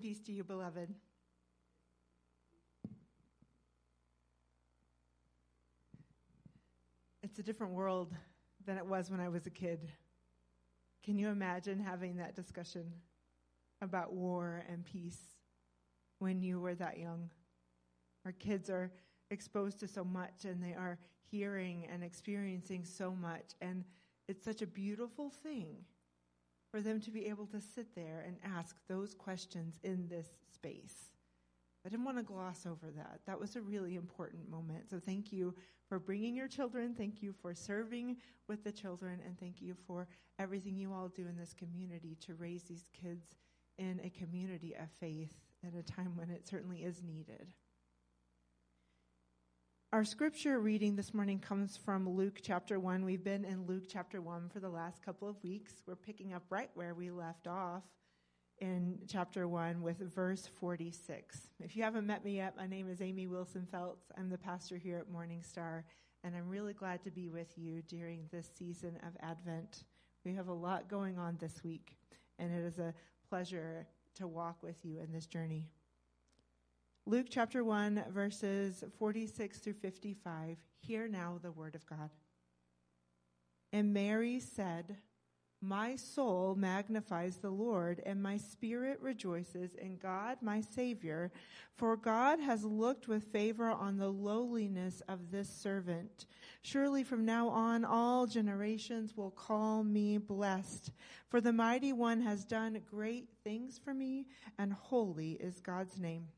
and peace to you, beloved. It's a different world than it was when I was a kid. Can you imagine having that discussion about war and peace when you were that young? Our kids are exposed to so much and they are hearing and experiencing so much. And it's such a beautiful thing for them to be able to sit there and ask those questions in this space. I didn't want to gloss over that. That was a really important moment. So thank you for bringing your children. Thank you for serving with the children. And thank you for everything you all do in this community to raise these kids in a community of faith at a time when it certainly is needed. Our scripture reading this morning comes from Luke chapter 1. We've been in Luke chapter 1 for the last couple of weeks. We're picking up right where we left off in chapter 1 with verse 46. If you haven't met me yet, my name is Amy Wilson Feltz. I'm the pastor here at Morning Star, and I'm really glad to be with you during this season of Advent. We have a lot going on this week, and it is a pleasure to walk with you in this journey. Luke chapter 1, verses 46 through 55. Hear now the word of God. And Mary said, My soul magnifies the Lord, and my spirit rejoices in God my Savior, for God has looked with favor on the lowliness of this servant. Surely from now on all generations will call me blessed, for the mighty one has done great things for me, and holy is God's name.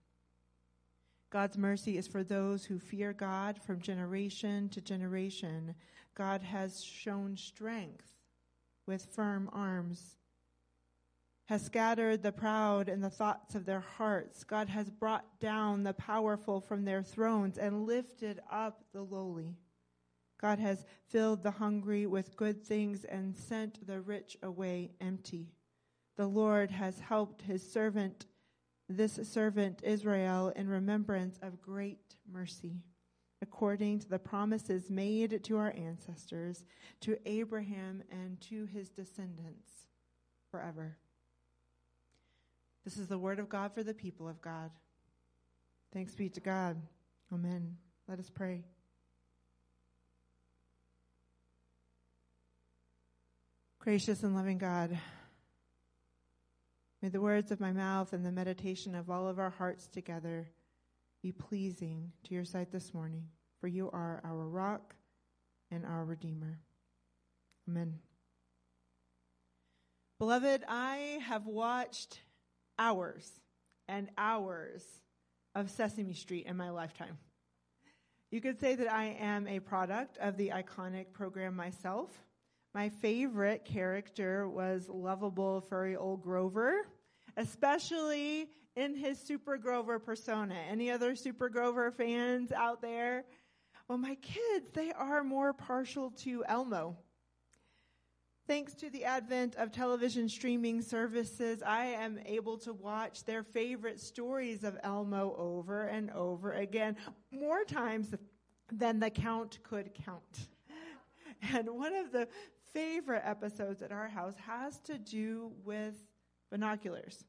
God's mercy is for those who fear God from generation to generation. God has shown strength with firm arms, has scattered the proud in the thoughts of their hearts. God has brought down the powerful from their thrones and lifted up the lowly. God has filled the hungry with good things and sent the rich away empty. The Lord has helped his servant this servant Israel in remembrance of great mercy, according to the promises made to our ancestors, to Abraham and to his descendants forever. This is the word of God for the people of God. Thanks be to God. Amen. Let us pray. Gracious and loving God, May the words of my mouth and the meditation of all of our hearts together be pleasing to your sight this morning, for you are our rock and our Redeemer. Amen. Beloved, I have watched hours and hours of Sesame Street in my lifetime. You could say that I am a product of the iconic program myself. My favorite character was lovable furry old Grover, especially in his Super Grover persona. Any other Super Grover fans out there? Well, my kids, they are more partial to Elmo. Thanks to the advent of television streaming services, I am able to watch their favorite stories of Elmo over and over again, more times than the count could count. And one of the favorite episodes at our house has to do with binoculars.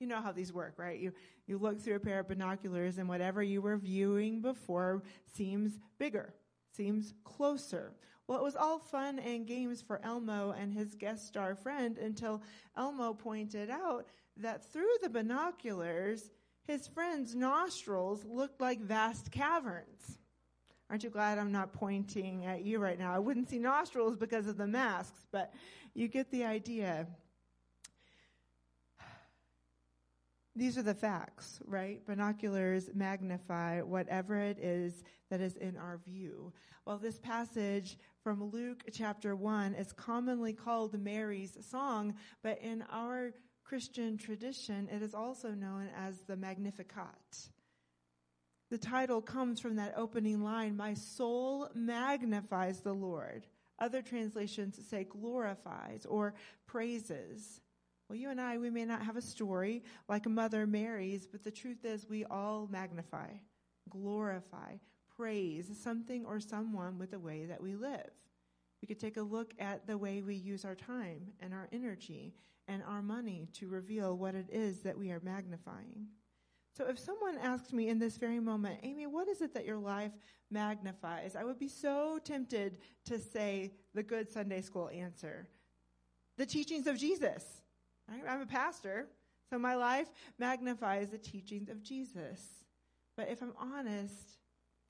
You know how these work, right? You, you look through a pair of binoculars and whatever you were viewing before seems bigger, seems closer. Well, it was all fun and games for Elmo and his guest star friend until Elmo pointed out that through the binoculars, his friend's nostrils looked like vast caverns. Aren't you glad I'm not pointing at you right now? I wouldn't see nostrils because of the masks, but you get the idea. These are the facts, right? Binoculars magnify whatever it is that is in our view. Well, this passage from Luke chapter 1 is commonly called Mary's song, but in our Christian tradition, it is also known as the Magnificat. The title comes from that opening line, My soul magnifies the Lord. Other translations say glorifies or praises. Well, you and I, we may not have a story like Mother Mary's, but the truth is we all magnify, glorify, praise something or someone with the way that we live. We could take a look at the way we use our time and our energy and our money to reveal what it is that we are magnifying. So if someone asked me in this very moment, Amy, what is it that your life magnifies? I would be so tempted to say the good Sunday school answer. The teachings of Jesus. I'm a pastor, so my life magnifies the teachings of Jesus. But if I'm honest,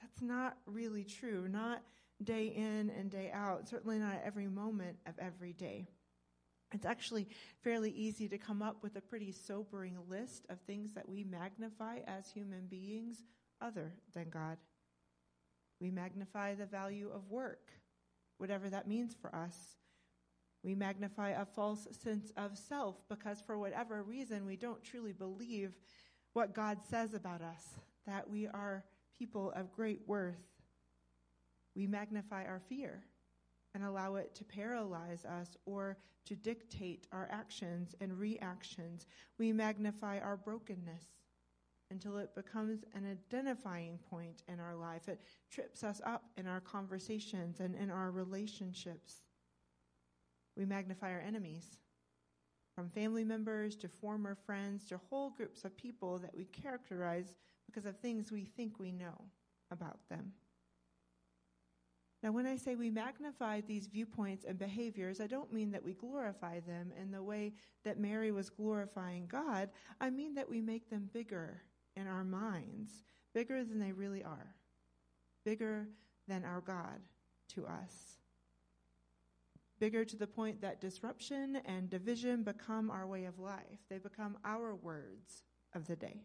that's not really true. Not day in and day out, certainly not every moment of every day. It's actually fairly easy to come up with a pretty sobering list of things that we magnify as human beings other than God. We magnify the value of work, whatever that means for us. We magnify a false sense of self because, for whatever reason, we don't truly believe what God says about us, that we are people of great worth. We magnify our fear and allow it to paralyze us or to dictate our actions and reactions. We magnify our brokenness until it becomes an identifying point in our life. It trips us up in our conversations and in our relationships. We magnify our enemies, from family members to former friends to whole groups of people that we characterize because of things we think we know about them. Now, when I say we magnify these viewpoints and behaviors, I don't mean that we glorify them in the way that Mary was glorifying God. I mean that we make them bigger in our minds, bigger than they really are, bigger than our God to us. Bigger to the point that disruption and division become our way of life. They become our words of the day.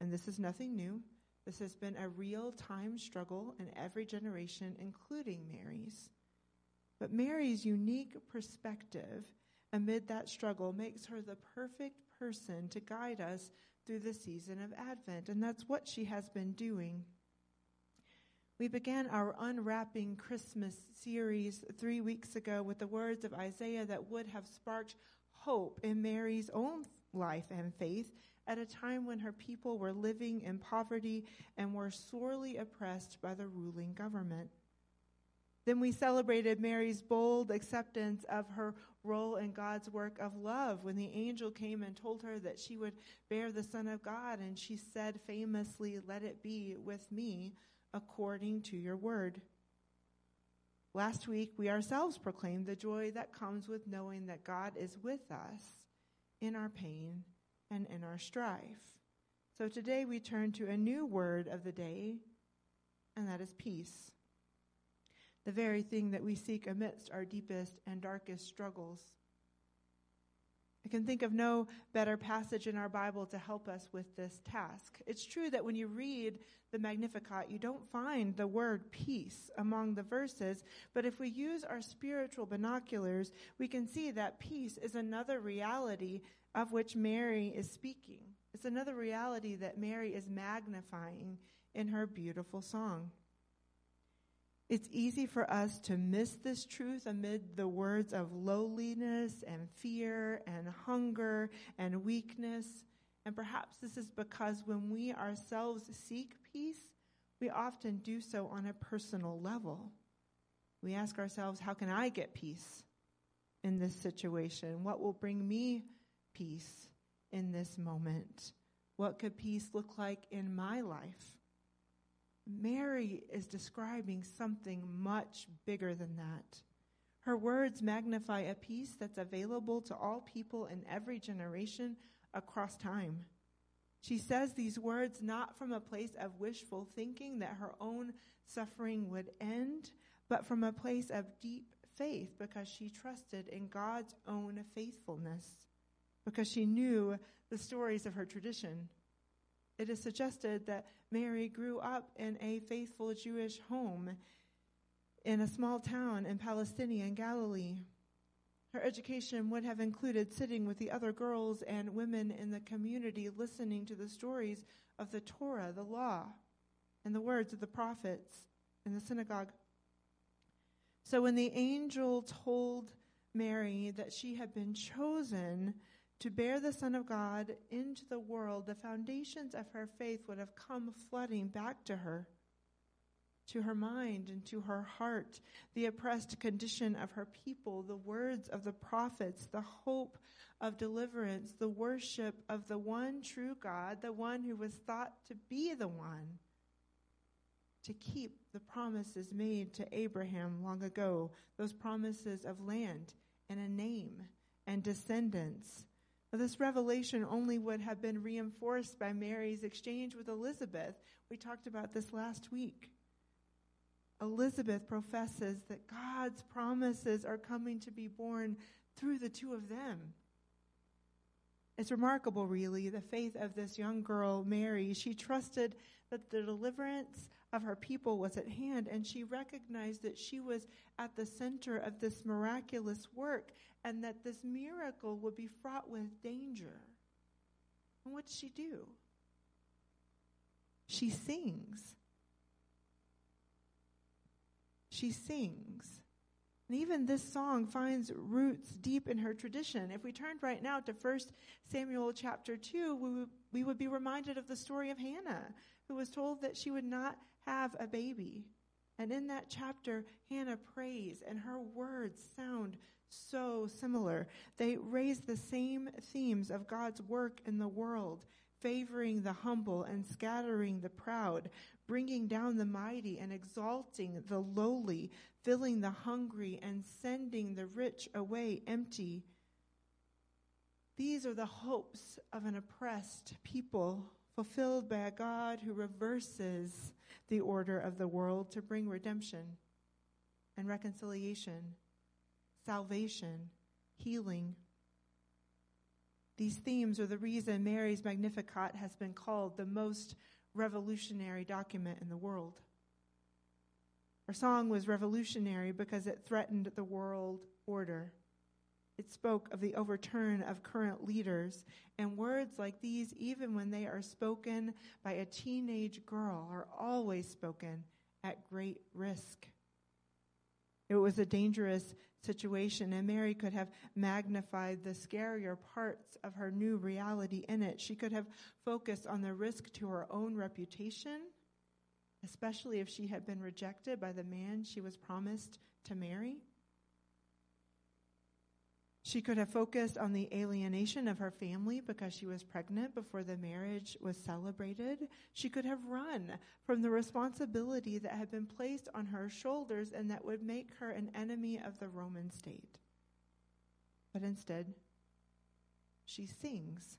And this is nothing new. This has been a real time struggle in every generation, including Mary's. But Mary's unique perspective amid that struggle makes her the perfect person to guide us through the season of Advent, and that's what she has been doing. We began our Unwrapping Christmas series three weeks ago with the words of Isaiah that would have sparked hope in Mary's own life and faith at a time when her people were living in poverty and were sorely oppressed by the ruling government. Then we celebrated Mary's bold acceptance of her role in God's work of love when the angel came and told her that she would bear the Son of God. And she said famously, Let it be with me according to your word. Last week, we ourselves proclaimed the joy that comes with knowing that God is with us in our pain and in our strife. So today we turn to a new word of the day, and that is peace. The very thing that we seek amidst our deepest and darkest struggles. I can think of no better passage in our Bible to help us with this task. It's true that when you read the Magnificat, you don't find the word peace among the verses, but if we use our spiritual binoculars, we can see that peace is another reality of which Mary is speaking. It's another reality that Mary is magnifying in her beautiful song. It's easy for us to miss this truth amid the words of lowliness and fear and hunger and weakness. And perhaps this is because when we ourselves seek peace, we often do so on a personal level. We ask ourselves, how can I get peace in this situation? What will bring me peace in this moment? What could peace look like in my life? Mary is describing something much bigger than that. Her words magnify a peace that's available to all people in every generation across time. She says these words not from a place of wishful thinking that her own suffering would end, but from a place of deep faith because she trusted in God's own faithfulness because she knew the stories of her tradition. It is suggested that Mary grew up in a faithful Jewish home in a small town in Palestinian Galilee. Her education would have included sitting with the other girls and women in the community listening to the stories of the Torah, the law, and the words of the prophets in the synagogue. So when the angel told Mary that she had been chosen to bear the Son of God into the world, the foundations of her faith would have come flooding back to her. to her mind and to her heart, the oppressed condition of her people, the words of the prophets, the hope of deliverance, the worship of the one true God, the one who was thought to be the one to keep the promises made to Abraham long ago, those promises of land and a name and descendants. This revelation only would have been reinforced by Mary's exchange with Elizabeth. We talked about this last week. Elizabeth professes that God's promises are coming to be born through the two of them. It's remarkable, really, the faith of this young girl, Mary. She trusted that the deliverance of her people was at hand, and she recognized that she was at the center of this miraculous work and that this miracle would be fraught with danger. And what does she do? She sings she sings. And even this song finds roots deep in her tradition. If we turned right now to 1 Samuel chapter 2, we would, we would be reminded of the story of Hannah, who was told that she would not have a baby. And in that chapter, Hannah prays, and her words sound so similar. They raise the same themes of God's work in the world favoring the humble and scattering the proud, bringing down the mighty and exalting the lowly, filling the hungry and sending the rich away empty. These are the hopes of an oppressed people fulfilled by a God who reverses the order of the world to bring redemption and reconciliation, salvation, healing, these themes are the reason Mary's Magnificat has been called the most revolutionary document in the world. Her song was revolutionary because it threatened the world order. It spoke of the overturn of current leaders, and words like these, even when they are spoken by a teenage girl, are always spoken at great risk. It was a dangerous situation, and Mary could have magnified the scarier parts of her new reality in it. She could have focused on the risk to her own reputation, especially if she had been rejected by the man she was promised to marry. She could have focused on the alienation of her family because she was pregnant before the marriage was celebrated. She could have run from the responsibility that had been placed on her shoulders and that would make her an enemy of the Roman state. But instead, she sings.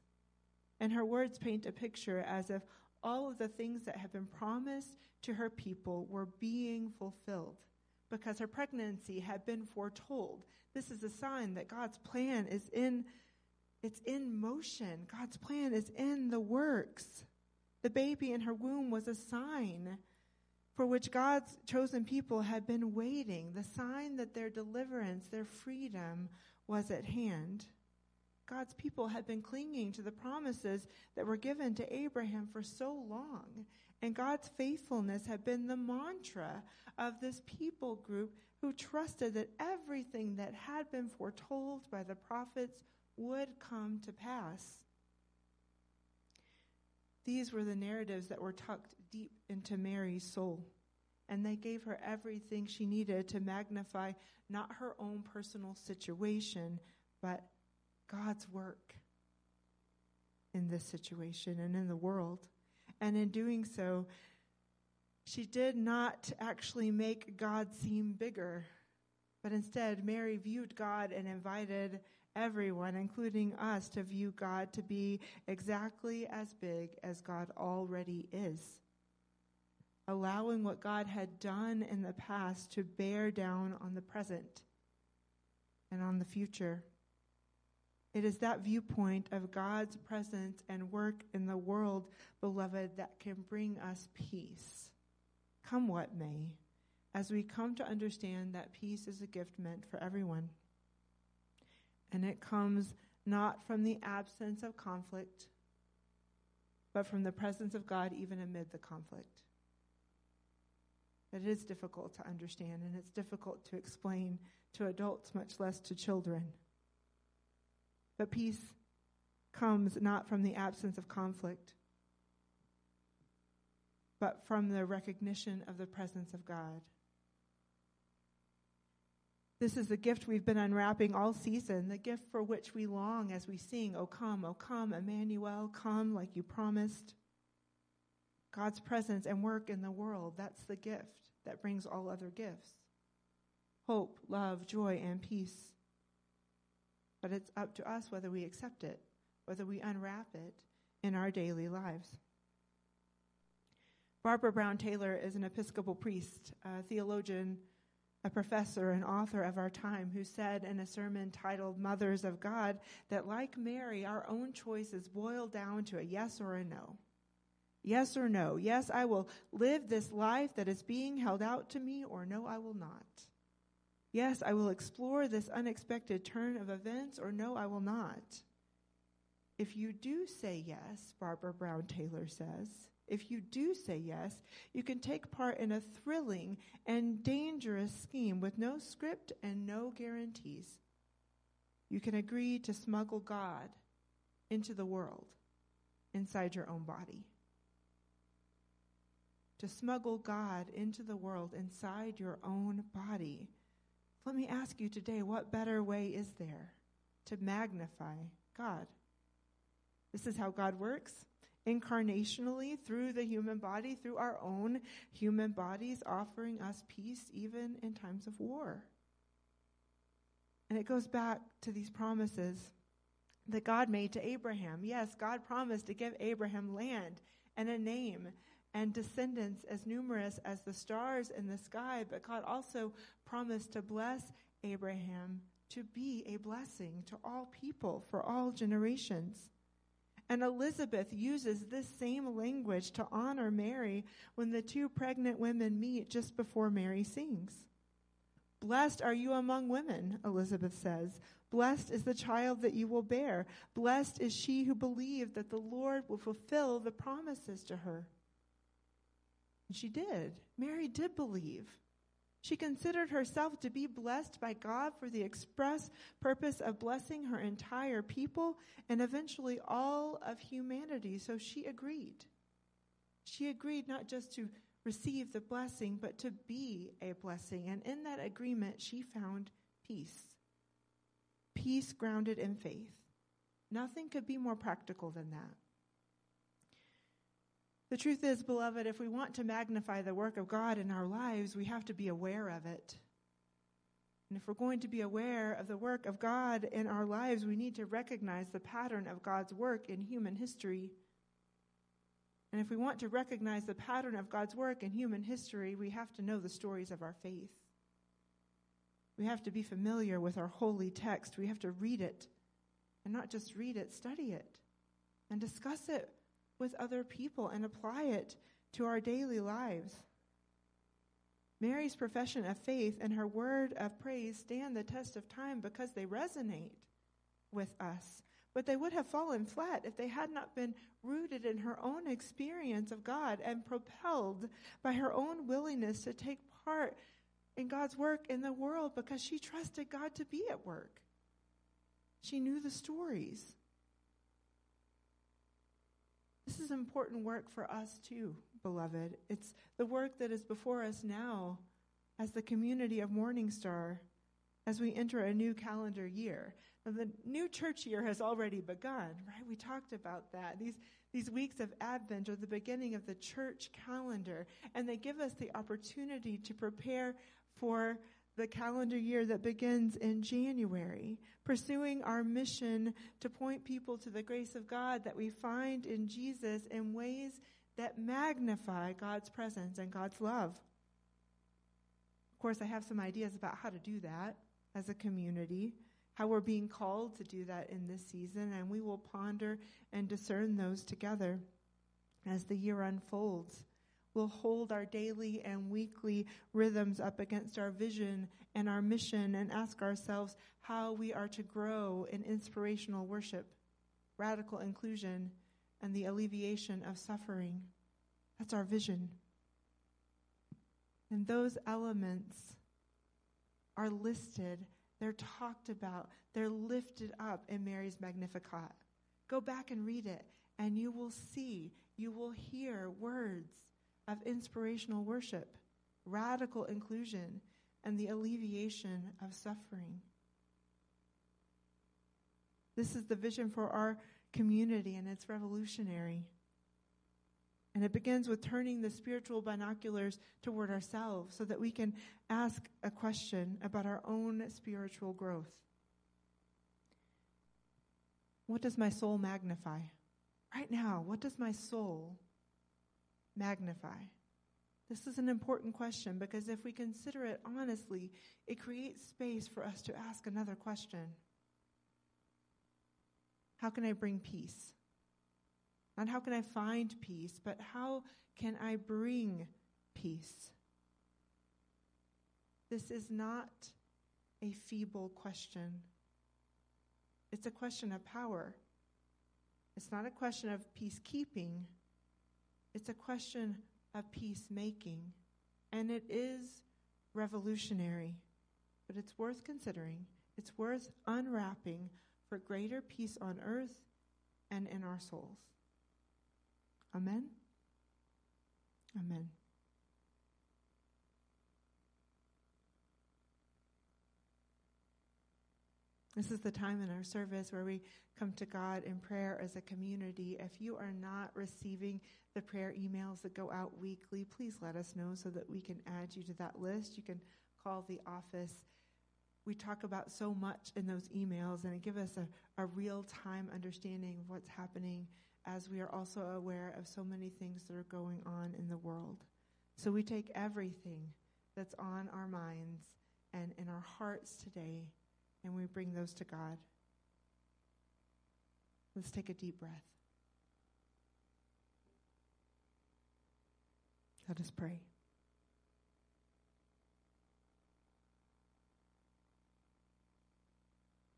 And her words paint a picture as if all of the things that had been promised to her people were being fulfilled because her pregnancy had been foretold. This is a sign that God's plan is in it's in motion. God's plan is in the works. The baby in her womb was a sign for which God's chosen people had been waiting, the sign that their deliverance, their freedom was at hand. God's people had been clinging to the promises that were given to Abraham for so long. And God's faithfulness had been the mantra of this people group who trusted that everything that had been foretold by the prophets would come to pass. These were the narratives that were tucked deep into Mary's soul, and they gave her everything she needed to magnify not her own personal situation, but God's work in this situation and in the world. And in doing so, she did not actually make God seem bigger, but instead, Mary viewed God and invited everyone, including us, to view God to be exactly as big as God already is. Allowing what God had done in the past to bear down on the present and on the future. It is that viewpoint of God's presence and work in the world, beloved, that can bring us peace. Come what may, as we come to understand that peace is a gift meant for everyone. And it comes not from the absence of conflict, but from the presence of God even amid the conflict. That it is difficult to understand and it's difficult to explain to adults, much less to children. But peace comes not from the absence of conflict, but from the recognition of the presence of God. This is the gift we've been unwrapping all season, the gift for which we long as we sing, O come, O come, Emmanuel, come like you promised. God's presence and work in the world, that's the gift that brings all other gifts hope, love, joy, and peace. But it's up to us whether we accept it, whether we unwrap it in our daily lives. Barbara Brown Taylor is an Episcopal priest, a theologian, a professor, and author of our time, who said in a sermon titled Mothers of God that, like Mary, our own choices boil down to a yes or a no. Yes or no. Yes, I will live this life that is being held out to me, or no, I will not. Yes, I will explore this unexpected turn of events, or no, I will not. If you do say yes, Barbara Brown Taylor says, if you do say yes, you can take part in a thrilling and dangerous scheme with no script and no guarantees. You can agree to smuggle God into the world inside your own body to smuggle God into the world inside your own body. Let me ask you today what better way is there to magnify God? This is how God works incarnationally through the human body, through our own human bodies, offering us peace even in times of war. And it goes back to these promises that God made to Abraham. Yes, God promised to give Abraham land and a name and descendants as numerous as the stars in the sky, but God also promised to bless Abraham to be a blessing to all people for all generations. And Elizabeth uses this same language to honor Mary when the two pregnant women meet just before Mary sings. Blessed are you among women, Elizabeth says. Blessed is the child that you will bear. Blessed is she who believed that the Lord will fulfill the promises to her. And she did. Mary did believe. She considered herself to be blessed by God for the express purpose of blessing her entire people and eventually all of humanity. So she agreed. She agreed not just to receive the blessing, but to be a blessing. And in that agreement, she found peace. Peace grounded in faith. Nothing could be more practical than that. The truth is, beloved, if we want to magnify the work of God in our lives, we have to be aware of it. And if we're going to be aware of the work of God in our lives, we need to recognize the pattern of God's work in human history. And if we want to recognize the pattern of God's work in human history, we have to know the stories of our faith. We have to be familiar with our holy text. We have to read it. And not just read it, study it. And discuss it with other people and apply it to our daily lives. Mary's profession of faith and her word of praise stand the test of time because they resonate with us. But they would have fallen flat if they had not been rooted in her own experience of God and propelled by her own willingness to take part in God's work in the world because she trusted God to be at work. She knew the stories. This is important work for us too, beloved. It's the work that is before us now as the community of Morning Star as we enter a new calendar year. Now, the new church year has already begun, right? We talked about that. These, these weeks of Advent are the beginning of the church calendar, and they give us the opportunity to prepare for the calendar year that begins in January, pursuing our mission to point people to the grace of God that we find in Jesus in ways that magnify God's presence and God's love. Of course, I have some ideas about how to do that as a community, how we're being called to do that in this season, and we will ponder and discern those together as the year unfolds will hold our daily and weekly rhythms up against our vision and our mission and ask ourselves how we are to grow in inspirational worship, radical inclusion, and the alleviation of suffering. That's our vision. And those elements are listed, they're talked about, they're lifted up in Mary's Magnificat. Go back and read it, and you will see, you will hear words of inspirational worship, radical inclusion, and the alleviation of suffering. This is the vision for our community, and it's revolutionary. And it begins with turning the spiritual binoculars toward ourselves so that we can ask a question about our own spiritual growth. What does my soul magnify? Right now, what does my soul magnify? This is an important question because if we consider it honestly, it creates space for us to ask another question How can I bring peace? Not how can I find peace, but how can I bring peace? This is not a feeble question. It's a question of power. It's not a question of peacekeeping. It's a question of peacemaking. And it is revolutionary, but it's worth considering. It's worth unwrapping for greater peace on earth and in our souls. Amen? Amen. This is the time in our service where we come to God in prayer as a community. If you are not receiving the prayer emails that go out weekly, please let us know so that we can add you to that list. You can call the office. We talk about so much in those emails, and it gives us a, a real time understanding of what's happening as we are also aware of so many things that are going on in the world. So we take everything that's on our minds and in our hearts today, and we bring those to God. Let's take a deep breath. Let us pray.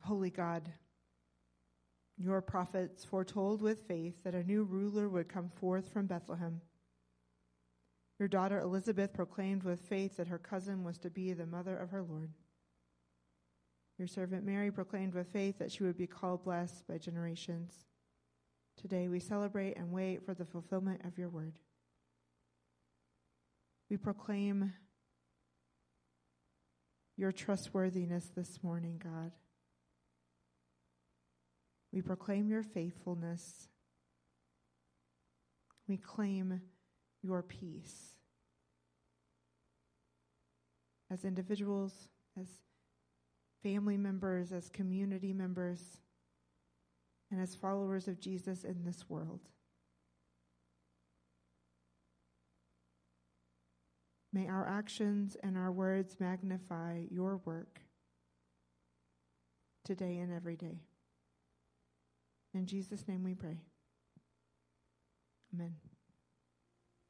Holy God, your prophets foretold with faith that a new ruler would come forth from Bethlehem. Your daughter Elizabeth proclaimed with faith that her cousin was to be the mother of her Lord. Your servant Mary proclaimed with faith that she would be called blessed by generations. Today we celebrate and wait for the fulfillment of your word. We proclaim your trustworthiness this morning, God. We proclaim your faithfulness. We claim your peace. As individuals, as family members, as community members, and as followers of Jesus in this world. May our actions and our words magnify your work today and every day. In Jesus' name we pray. Amen.